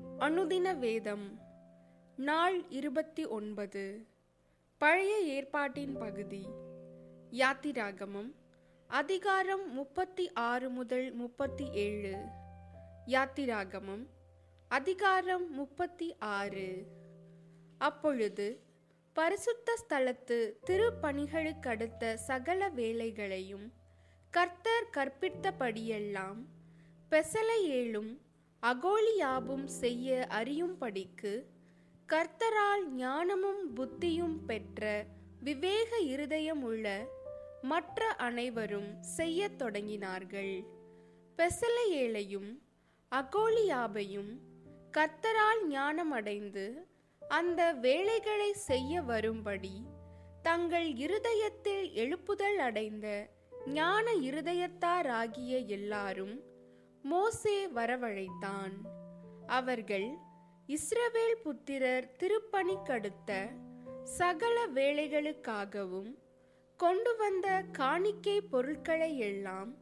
அனுதின வேதம் நாள் இருபத்தி ஒன்பது. பழைய ஏற்பாட்டின் பகுதி. யாத்திராகமம் அதிகாரம் முப்பத்தி ஆறு முதல் முப்பத்தி ஏழு. யாத்திராகமம் அதிகாரம் முப்பத்தி ஆறு. அப்பொழுது பரிசுத்த ஸ்தலத்து திருப்பணிகளுக்கடுத்த சகல வேலைகளையும் கர்த்தர் கற்பித்தபடியெல்லாம் பெசலையேலும் அகோலியாபும் செய்ய அறியும்படிக்கு கர்த்தரால் ஞானமும் புத்தியும் பெற்ற விவேக இருதயமுள்ள மற்ற அனைவரும் செய்யத் தொடங்கினார்கள். பெசலையேலையும் அகோலியாபையும் கர்த்தரால் ஞானமடைந்து அந்த வேலைகளை செய்ய வரும்படி தங்கள் இருதயத்தில் எழுப்புதல் அடைந்த ஞான இருதயத்தாராகிய எல்லாரும் மோசே வரவழைத்தான். அவர்கள் இஸ்ரவேல் புத்திரர் திருப்பணிக்கடுத்த சகல வேலைகளுக்காகவும் கொண்டு வந்த காணிக்கை பொருட்களை எல்லாம்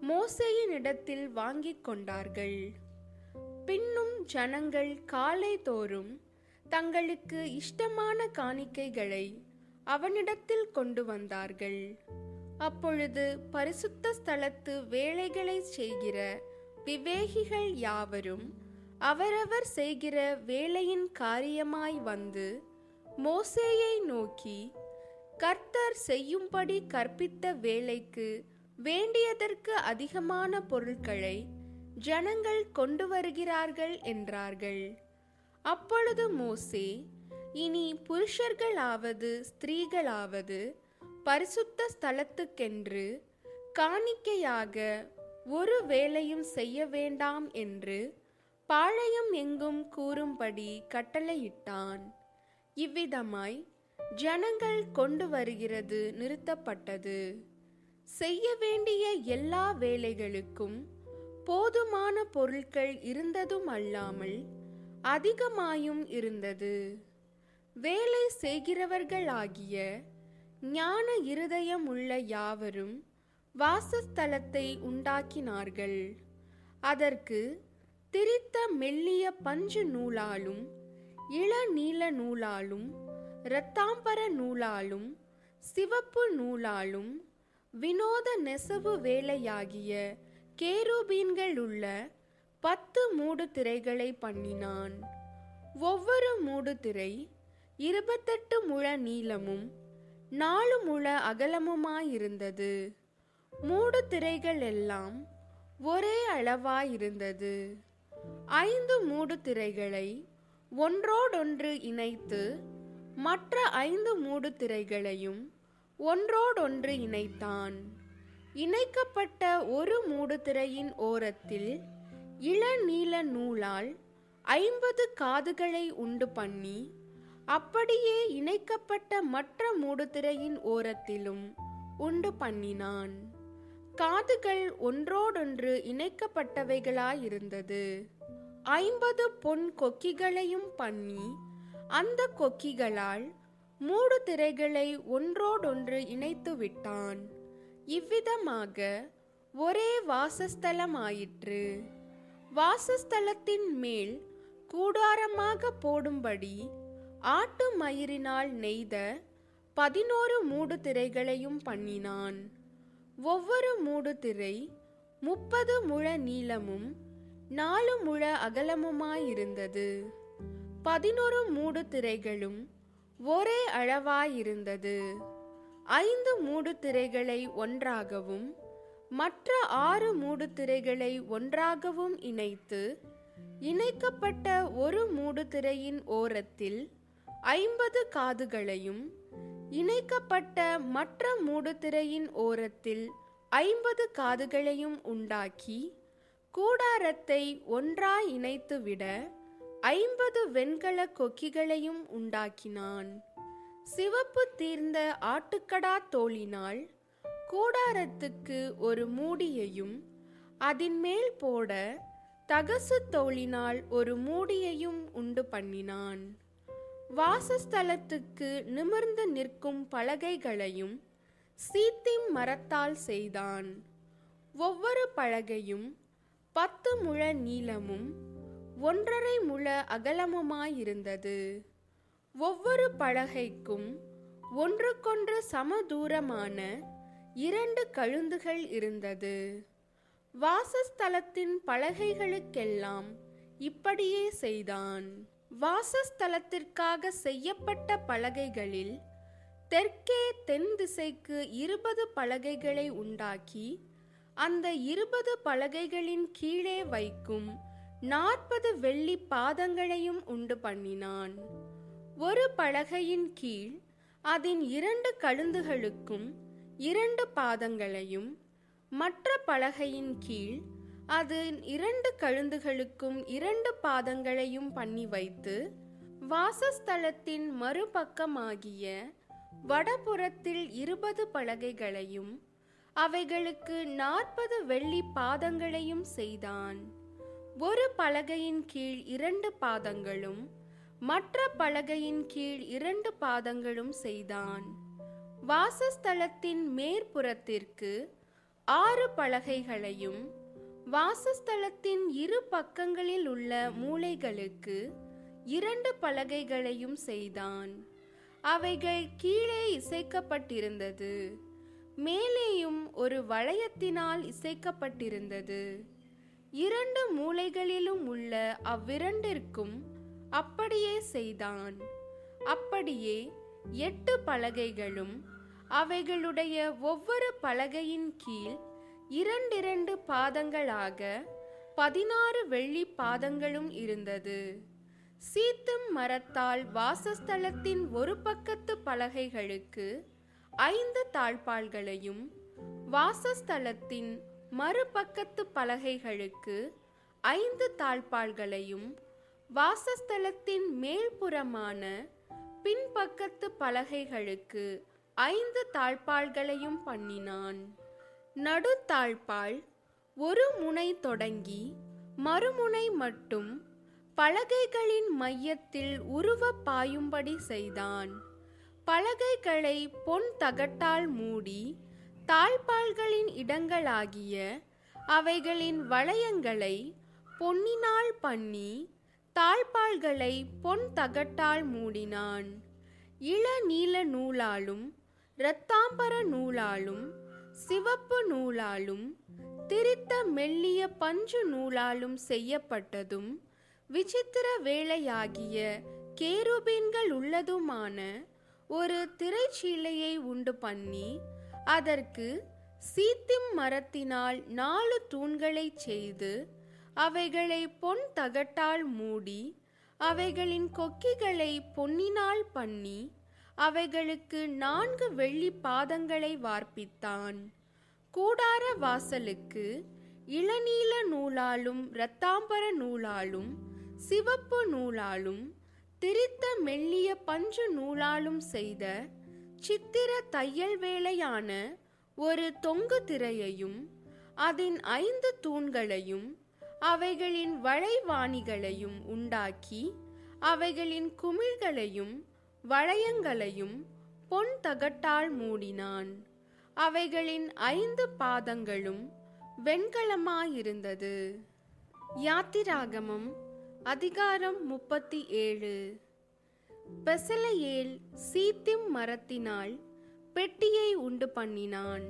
மோசேயின் இடத்தில் வாங்கிக் கொண்டார்கள். பின்னும் ஜனங்கள் காலை தோறும் தங்களுக்கு இஷ்டமான காணிக்கைகளை அவனிடத்தில் கொண்டு வந்தார்கள். அப்பொழுது பரிசுத்த ஸ்தலத்து வேலைகளை செய்கிற விவேகிகள் யாவரும் அவரவர் செய்கிற வேலையின் காரியமாய் வந்து மோசேயை நோக்கி கர்த்தர் செய்யும்படி கற்பித்த வேலைக்கு வேண்டியதற்கு அதிகமான பொருட்களை ஜனங்கள் கொண்டு வருகிறார்கள் என்றார்கள். அப்பொழுது மோசே இனி புருஷர்களாவது ஸ்திரீகளாவது பரிசுத்த ஸ்தலத்துக்கென்று காணிக்கையாக ஒரு வேலையும் செய்ய வேண்டாம் என்று பாளையம் எங்கும் கூறும்படி கட்டளையிட்டான். இவ்விதமாய் ஜனங்கள் கொண்டு வருகிறது நிறுத்தப்பட்டது. செய்ய வேண்டிய எல்லா வேலைகளுக்கும் போதுமான பொருட்கள் இருந்ததும் அல்லாமல் அதிகமாயும் இருந்தது. வேலை செய்கிறவர்களாகிய ஞான இருதயம் உள்ள யாவரும் வாசஸ்தலத்தை உண்டாக்கினார்கள். அதற்கு திரித்த மெல்லிய பஞ்சு நூலாலும் இளநீல நூலாலும் இரத்தாம்பர நூலாலும் சிவப்பு நூலாலும் வினோத நெசவு வேலையாகிய கேரூபீன்கள் உள்ள பத்து மூடு திரைகளை பண்ணினான். ஒவ்வொரு மூடு திரை இருபத்தெட்டு முழ நீளமும் நாலு முழ அகலமுமாயிருந்தது. மூடு திரைகள் எல்லாம் ஒரே அளவாயிருந்தது. ஐந்து மூடு திரைகளை ஒன்றோடொன்று இணைத்து மற்ற ஐந்து மூடு திரைகளையும் ஒன்றோடொன்று இணைத்தான். இணைக்கப்பட்ட ஒரு மூடு திரையின் ஓரத்தில் இளநீல நூலால் ஐம்பது காதுகளை உண்டு பண்ணி அப்படியே இணைக்கப்பட்ட மற்ற மூடுதிரையின் ஓரத்திலும் உண்டு பண்ணினான். காதுகள் ஒன்றோடொன்று இணைக்கப்பட்டவைகளாயிருந்தது. ஐம்பது பொன் கொக்கிகளையும் பண்ணி அந்த கொக்கிகளால் மூடு திரைகளை ஒன்றோடொன்று இணைத்து விட்டான் இவ்விதமாக ஒரே வாசஸ்தலமாயிற்று. வாசஸ்தலத்தின் மேல் கூடாரமாக போடும்படி ஆட்டு மயிரினால் நெய்த பதினோரு மூடு திரைகளையும் பண்ணினான். ஒவ்வொரு மூடு திரை முப்பது முழ நீளமும் நாலு முழ அகலமுமாயிருந்தது. பதினொரு மூடு திரைகளும் ஒரே அளவாயிருந்தது. ஐந்து மூடு திரைகளை ஒன்றாகவும் மற்ற ஆறு மூடு திரைகளை ஒன்றாகவும் இணைத்து இணைக்கப்பட்ட ஒரு மூடு திரையின் ஓரத்தில் ஐம்பது காதுகளையும் இணைக்கப்பட்ட மற்ற மூடு திரையின் ஓரத்தில் ஐம்பது காதுகளையும் உண்டாக்கி கூடாரத்தை ஒன்றாய் இணைத்துவிட ஐம்பது வெண்கல கொக்கிகளையும் உண்டாக்கினான். சிவப்பு தீர்ந்த ஆட்டுக்கடா தோளினால் கூடாரத்துக்கு ஒரு மூடியையும் அதன் மேல் போட தகசு தோளினால் ஒரு மூடியையும் உண்டு பண்ணினான். வாசஸ்தலத்துக்கு நிமிர்ந்து நிற்கும் பலகைகளையும் சீத்திம் மரத்தால் செய்தான். ஒவ்வொரு பலகையும் பத்து முழ நீளமும் ஒன்றரை முழ அகலமுமாயிருந்தது. ஒவ்வொரு பலகைக்கும் ஒன்றுக்கொன்று சமதூரமான இரண்டு கழுந்துகள் இருந்தது. வாசஸ்தலத்தின் பலகைகளுக்கெல்லாம் இப்படியே செய்தான். வாசஸ்தலத்திற்காக செய்யப்பட்ட பலகைகளில் தெற்கே தென் திசைக்கு இருபது பலகைகளை உண்டாக்கி அந்த இருபது பலகைகளின் கீழே வைக்கும் நாற்பது வெள்ளி பாதங்களையும் உண்டு பண்ணினான். ஒரு பலகையின் கீழ் அதன் இரண்டு கழுந்துகளுக்கும் இரண்டு பாதங்களையும் மற்ற பலகையின் கீழ் அது இரண்டு கழுந்துகளுக்கும் இரண்டு பாதங்களையும் பண்ணி வைத்து வாசஸ்தலத்தின் மறுபக்கமாகிய வடபுறத்தில் இருபது பலகைகளையும் அவைகளுக்கு நாற்பது வெள்ளி பாதங்களையும் செய்தான். ஒரு பலகையின் கீழ் இரண்டு பாதங்களும் மற்ற பலகையின் கீழ் இரண்டு பாதங்களும் செய்தான். வாசஸ்தலத்தின் மேற்புறத்திற்கு ஆறு பலகைகளையும் வாசஸ்தலத்தின் இரு பக்கங்களில் உள்ள மூலைகளுக்கு இரண்டு பலகைகளையும் செய்தான். அவைகள் கீழே இசைக்கப்பட்டிருந்தது. மேலேயும் ஒரு வளையத்தினால் இசைக்கப்பட்டிருந்தது. இரண்டு மூலைகளிலும் உள்ள அவ்விரண்டிற்கும் அப்படியே செய்தான். அப்படியே எட்டு பலகைகளும் அவைகளுடைய ஒவ்வொரு பலகையின் கீழ் இரண்டிரண்டு பாதங்களாக பதினாறு வெள்ளி பாதங்களும் இருந்தது. சீத்தும் மரத்தால் வாசஸ்தலத்தின் ஒரு பக்கத்து பலகைகளுக்கு ஐந்து தாழ்பாள்களையும் வாசஸ்தலத்தின் மறுபக்கத்து பலகைகளுக்கு ஐந்து தாழ்பாள்களையும் வாசஸ்தலத்தின் மேல்புறமான பின்பக்கத்து பலகைகளுக்கு ஐந்து தாழ்பாள்களையும் பண்ணினான். நடுத்தாழ்பாள் ஒரு முனை தொடங்கி மறுமுனை மட்டும் பலகைகளின் மையத்தில் உருவ பாயும்படி செய்தான். பலகைகளை பொன் தகட்டால் மூடி தாழ்பாள்களின் இடங்களாகிய அவைகளின் வளையங்களை பொன்னினால் பண்ணி தாழ்பாள்களை பொன் தகட்டால் மூடினான். இளநீல நூலாலும் இரத்தாம்பர நூலாலும் சிவப்பு நூலாலும் திரித்த மெல்லிய பஞ்சு நூலாலும் செய்யப்பட்டதும் விசித்திர வேலையாகிய கேருபீன்கள் உள்ளதுமான ஒரு திரைச்சீலையை உண்டு பண்ணி அதற்கு சீத்திம் மரத்தினால் நாலு தூண்களை செய்து அவைகளை பொன் தகட்டால் மூடி அவைகளின் கொக்கிகளை பொன்னினால் பண்ணி அவைகளுக்கு நான்கு வெள்ளி பாதங்களை வார்ப்பித்தான். கூடார வாசலுக்கு இளநீல நூலாலும் இரத்தாம்பர நூலாலும் சிவப்பு நூலாலும் திரித்த மெல்லிய பஞ்சு நூலாலும் செய்த சித்திர தையல் வேலையான ஒரு தொங்கு திரையையும் அதன் ஐந்து தூண்களையும் அவைகளின் வளைவாணிகளையும் உண்டாக்கி அவைகளின் குமிழ்களையும் வளையங்களையும் பொன் தகட்டால் மூடினான். அவைகளின் ஐந்து பாதங்களும் வெண்கலமாயிருந்தது. யாத்திராகமம் அதிகாரம் முப்பத்தி ஏழு பெசலையேல் சீத்திம் மரத்தினால் பெட்டியை உண்டு பண்ணினான்.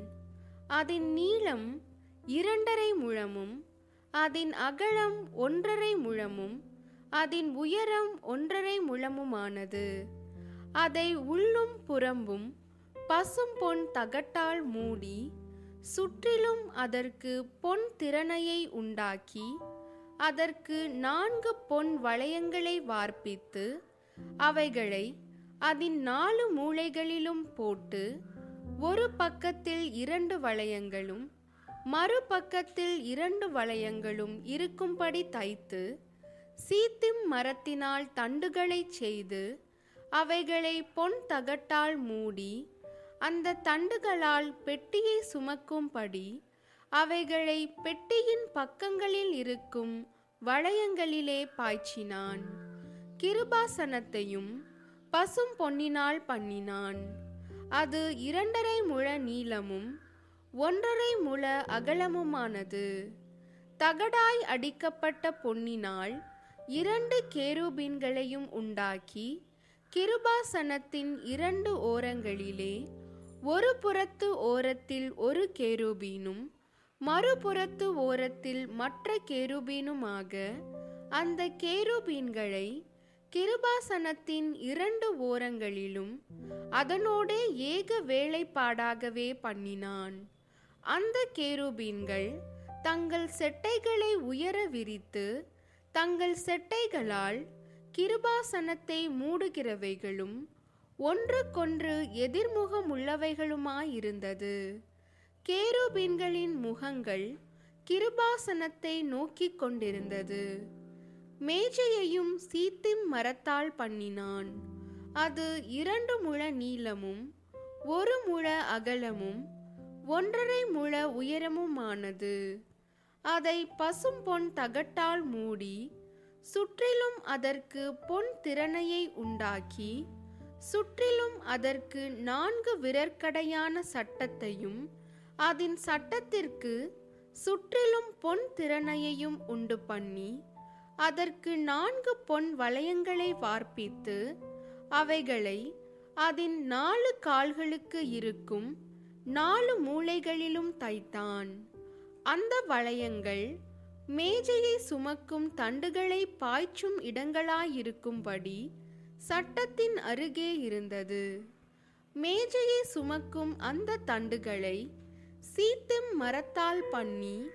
அதன் நீளம் இரண்டரை முழமும் அதன் அகலம் ஒன்றரை முழமும் அதன் உயரம் ஒன்றரை முழமுமானது. அதை உள்ளும் புறம்பும் பசும் பொன் தகட்டால் மூடி சுற்றிலும் அதற்கு பொன் திறனையை உண்டாக்கி அதற்கு நான்கு பொன் வளையங்களை வார்ப்பித்து அவைகளை அதன் நாலு மூலைகளிலும் போட்டு ஒரு பக்கத்தில் இரண்டு வளையங்களும் மறுபக்கத்தில் இரண்டு வளையங்களும் இருக்கும்படி தைத்து சீத்திம் மரத்தினால் தண்டுகளைச் செய்து அவைகளை பொன் தகட்டால் மூடி அந்த தண்டுகளால் பெட்டியை சுமக்கும்படி அவைகளை பெட்டியின் பக்கங்களில் இருக்கும் வளையங்களிலே பாய்ச்சினான். கிருபாசனத்தையும் பசும் பொன்னினால் பண்ணினான். அது இரண்டரை முழ நீளமும் ஒன்றரை முழ அகலமுமானது. தகடாய் அடிக்கப்பட்ட பொன்னினால் இரண்டு கேருபீன்களையும் உண்டாக்கி கிருபாசனத்தின் இரண்டு ஓரங்களிலே ஒரு புறத்து ஓரத்தில் ஒரு கேருபீனும் மறுபுறத்து ஓரத்தில் மற்ற கேருபீனுமாக அந்த கேருபீன்களை கிருபாசனத்தின் இரண்டு ஓரங்களிலும் அதனோடே ஏக வேலைப்பாடாகவே பண்ணினான். அந்த கேருபீன்கள் தங்கள் செட்டைகளை உயர விரித்து தங்கள் செட்டைகளால் கிருபாசனத்தை மூடுகிறவைகளும் ஒன்றுக்கொன்று எதிர்முகமுள்ளவைகளுமாயிருந்தது. கேருபீன்களின் முகங்கள் கிருபாசனத்தை நோக்கிக் கொண்டிருந்தது. மேஜையையும் சீத்திம் மரத்தால் பண்ணினான். அது இரண்டு முழ நீளமும் ஒரு முழ அகலமும் ஒன்றரை முழ உயரமுமானது. அதை பசும் பொன் தகட்டால் மூடி சுற்றிலும் அதற்கு பொன் திறனையை உண்டாக்கி சுற்றிலும் அதற்கு நான்கு விரற்கடையான சட்டத்தையும் அதன் சட்டத்திற்கு சுற்றிலும் பொன் திறனையையும் உண்டு பண்ணி அதற்கு நான்கு பொன் வளையங்களை வார்ப்பித்து அவைகளை அதன் நாலு கால்களுக்கு இருக்கும் நாலு மூலைகளிலும் தைத்தான். அந்த வளையங்கள் மேஜையை சுமக்கும் தண்டுகளை பாய்ச்சும் இடங்களாயிருக்கும்படி சட்டத்தின் அருகே இருந்தது. மேஜையை சுமக்கும் அந்த தண்டுகளை சீத்தும் மரத்தால் பண்ணி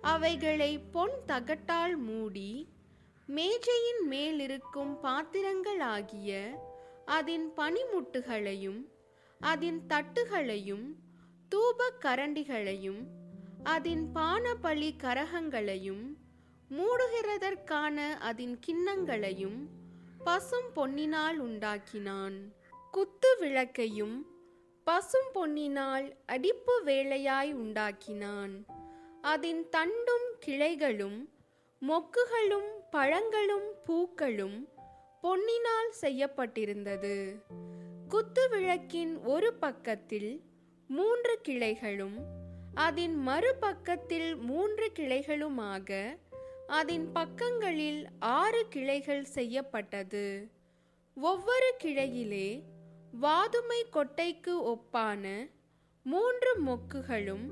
அவைகளை பொன் தகட்டால் மூடி மேஜையின் மேலிருக்கும் பாத்திரங்களாகிய அதன் பனிமுட்டுகளையும் அதன் தட்டுகளையும் தூபக் கரண்டிகளையும் அதன் பானபலி கரகங்களையும் மூடுகிறதற்கான அதன் கிண்ணங்களையும் பசும் பொன்னினால் உண்டாக்கினான். குத்து விளக்கையும் பசும் பொன்னினால் அடிப்பு வேலையாய் உண்டாக்கினான். அதன் தண்டும் கிளைகளும் மொக்குகளும் பழங்களும் பூக்களும் பொன்னினால் செய்யப்பட்டிருந்தது. குத்து விளக்கின் ஒரு பக்கத்தில் மூன்று கிளைகளும் அதன் மறுபக்கத்தில் மூன்று கிளைகளுமாக அதன் பக்கங்களில் ஆறு கிளைகள் செய்யப்பட்டது. ஒவ்வொரு கிளையிலே வாதுமை கொட்டைக்கு ஒப்பான மூன்று மொக்குகளும்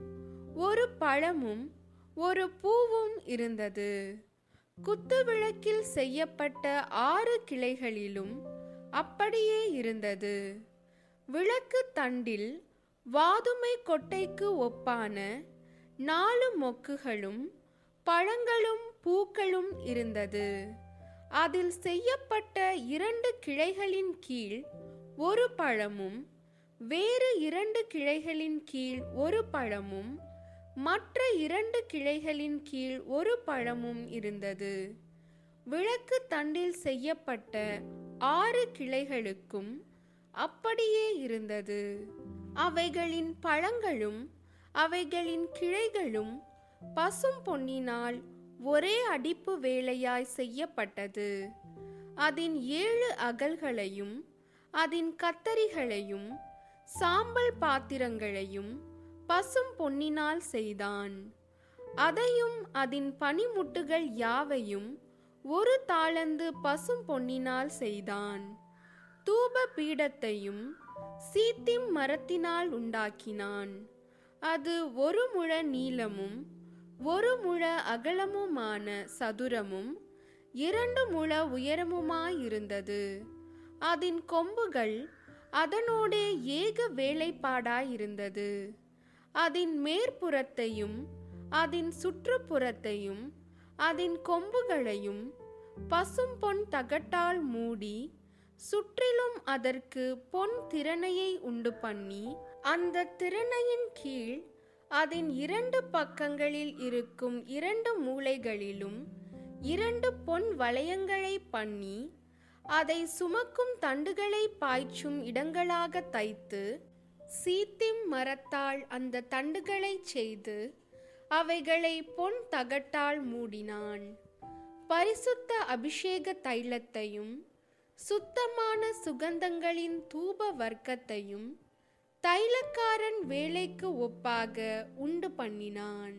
ஒரு பழமும் ஒரு பூவும் இருந்தது. குத்துவிளக்கில் செய்யப்பட்ட ஆறு கிளைகளிலும் அப்படியே இருந்தது. விளக்கு தண்டில் வாதுமை கொட்டைக்கு ஒப்பான நாலு மொக்குகளும் பழங்களும் பூக்களும் இருந்தது. அதில் செய்யப்பட்ட இரண்டு கிளைகளின் கீழ் ஒரு பழமும் வேறு இரண்டு கிளைகளின் கீழ் ஒரு பழமும் மற்ற இரண்டு கிளைகளின் கீழ் ஒரு பழமும் இருந்தது. விளக்கு தண்டில் செய்யப்பட்ட ஆறு கிளைகளுக்கும் அப்படியே இருந்தது. அவைகளின் பழங்களும் அவைகளின் கிளைகளும் பசும் பொன்னினால் ஒரே அடிப்பு வேலையாய் செய்யப்பட்டது. அதன் ஏழு அகல்களையும் அதன் கத்தரிகளையும் சாம்பல் பாத்திரங்களையும் பசும் பொன்னினால் செய்தான். அதையும் அதன் பனிமுட்டுகள் யாவையும் ஒரு தாளந்து பசும் பொன்னினால் செய்தான். தூப பீடத்தையும் சீத்திம் மரத்தினால் உண்டாக்கினான். அது ஒரு முழ நீளமும் ஒரு முழ அகலமுமான சதுரமும் இரண்டு முழ உயரமுமாயிருந்தது. அதன் கொம்புகள் அதனோடே ஏக வேலைப்பாடாயிருந்தது. அதன் மேற்புறத்தையும் அதன் சுற்றுப்புறத்தையும் அதன் கொம்புகளையும் பசும் பொன் தகட்டால் மூடி சுற்றிலும் அதற்கு பொன் திறனையை உண்டு பண்ணி அந்த திறனையின் கீழ் அதன் இரண்டு பக்கங்களில் இருக்கும் இரண்டு மூலைகளிலும் இரண்டு பொன் வளையங்களை பண்ணி அதை சுமக்கும் தண்டுகளை பாய்ச்சும் இடங்களாக தைத்து சீத்திம் மரத்தால் அந்த தண்டுகளை செய்து அவைகளை பொன் தகட்டால் மூடினான். பரிசுத்த அபிஷேக தைலத்தையும் சுத்தமான சுகந்தங்களின் தூப வர்க்கத்தையும் தைலக்காரன் வேலைக்கு ஒப்பாக உண்டு பண்ணினான்.